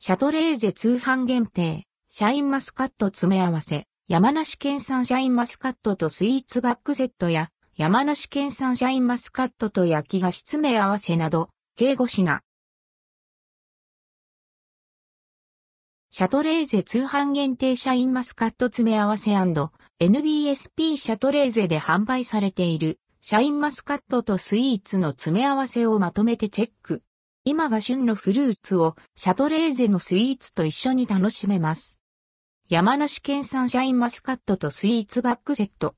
シャトレーゼ通販限定、シャインマスカット詰め合わせ、山梨県産シャインマスカットとスイーツバッグセットや、山梨県産シャインマスカットと焼き菓子詰め合わせなど、計5品。シャトレーゼ通販限定シャインマスカット詰め合わせ &NBSP シャトレーゼで販売されているシャインマスカットとスイーツの詰め合わせをまとめてチェック。今が旬のフルーツをシャトレーゼのスイーツと一緒に楽しめます。山梨県産シャインマスカットとスイーツバッグセット。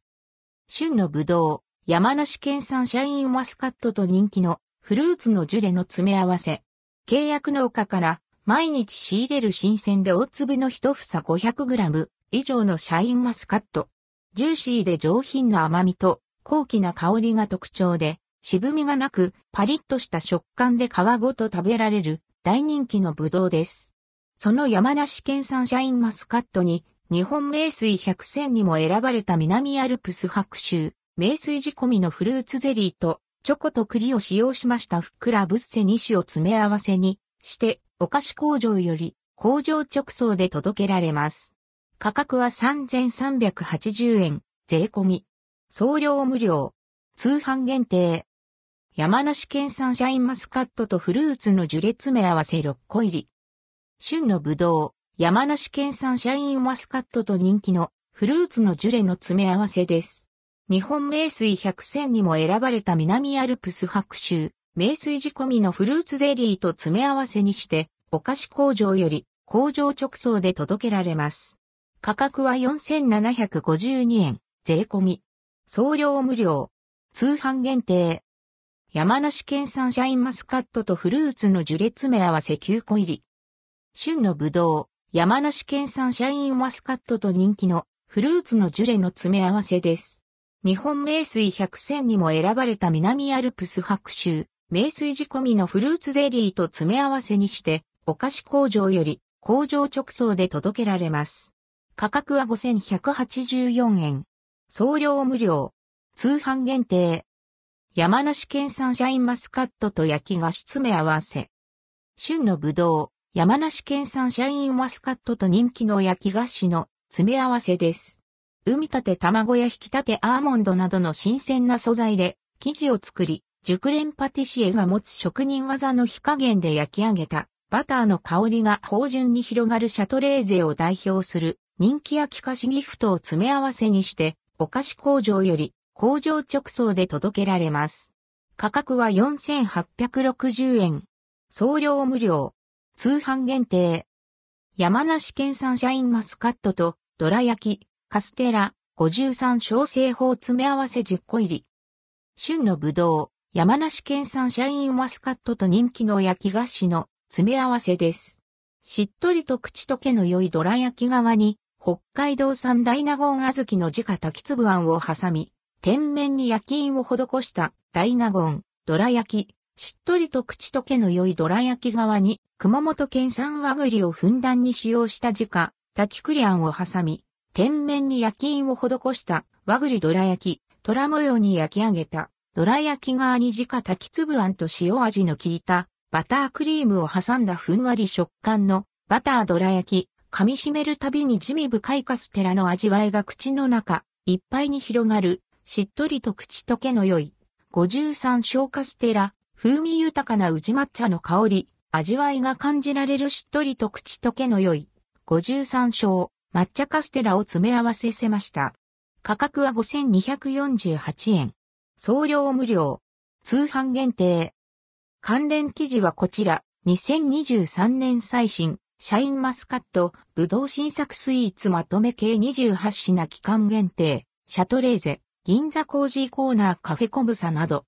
旬のぶどう、山梨県産シャインマスカットと人気のフルーツのジュレの詰め合わせ。契約農家から毎日仕入れる新鮮で大粒の一房 500g 以上のシャインマスカット。ジューシーで上品な甘みと高貴な香りが特徴で、渋みがなくパリッとした食感で皮ごと食べられる大人気のブドウです。その山梨県産シャインマスカットに日本名水百選にも選ばれた南アルプス白州、名水仕込みのフルーツゼリーとチョコと栗を使用しましたふっくらブッセ2種を詰め合わせにしてお菓子工場より工場直送で届けられます。価格は3380円、税込み。送料無料。通販限定。山梨県産シャインマスカットとフルーツの樹列目合わせ6個入り。旬のぶどう、山梨県産シャインマスカットと人気のフルーツのジュレの詰め合わせです。日本名水百選にも選ばれた南アルプス白州、名水仕込みのフルーツゼリーと詰め合わせにして、お菓子工場より工場直送で届けられます。価格は4752円、税込み。送料無料。通販限定。山梨県産シャインマスカットとフルーツの樹列詰め合わせ9個入り。旬のぶどう、山梨県産シャインマスカットと人気のフルーツのジュレの詰め合わせです。日本名水百選にも選ばれた南アルプス白州、名水仕込みのフルーツゼリーと詰め合わせにして、お菓子工場より工場直送で届けられます。価格は5184円。送料無料。通販限定。山梨県産シャインマスカットと焼き菓子詰め合わせ。旬のぶどう、山梨県産シャインマスカットと人気の焼き菓子の詰め合わせです。産み立て卵や引き立てアーモンドなどの新鮮な素材で生地を作り、熟練パティシエが持つ職人技の火加減で焼き上げたバターの香りが芳醇に広がるシャトレーゼを代表する人気焼き菓子ギフトを詰め合わせにしてお菓子工場より工場直送で届けられます。価格は4860円。送料無料。通販限定。山梨県産シャインマスカットとドラ焼き、カステラ、53小製法詰め合わせ10個入り。旬のぶどう、山梨県産シャインマスカットと人気の焼き菓子の詰め合わせです。しっとりと口溶けの良いどら焼き側に、北海道産大納言小豆の直滝粒あんを挟み、天面に焼き印を施した大納言、どら焼き、しっとりと口溶けの良いどら焼き側に、熊本県産和栗をふんだんに使用した直、滝栗あんを挟み、天面に焼き印を施した和栗どら焼き、虎模様に焼き上げた、どら焼き側に直滝粒あんと塩味の効いた、バタークリームを挟んだふんわり食感の、バターどら焼き、噛み締めるたびに地味深いカステラの味わいが口の中、いっぱいに広がる、しっとりと口溶けの良い、53小カステラ、風味豊かな宇治抹茶の香り、味わいが感じられるしっとりと口溶けの良い、53小、抹茶カステラを詰め合わせせました。価格は5248円。送料無料。通販限定。関連記事はこちら。2023年最新、シャインマスカット、ぶどう新作スイーツまとめ計28品期間限定、シャトレーゼ、銀座コージーコーナーカフェコブサなど。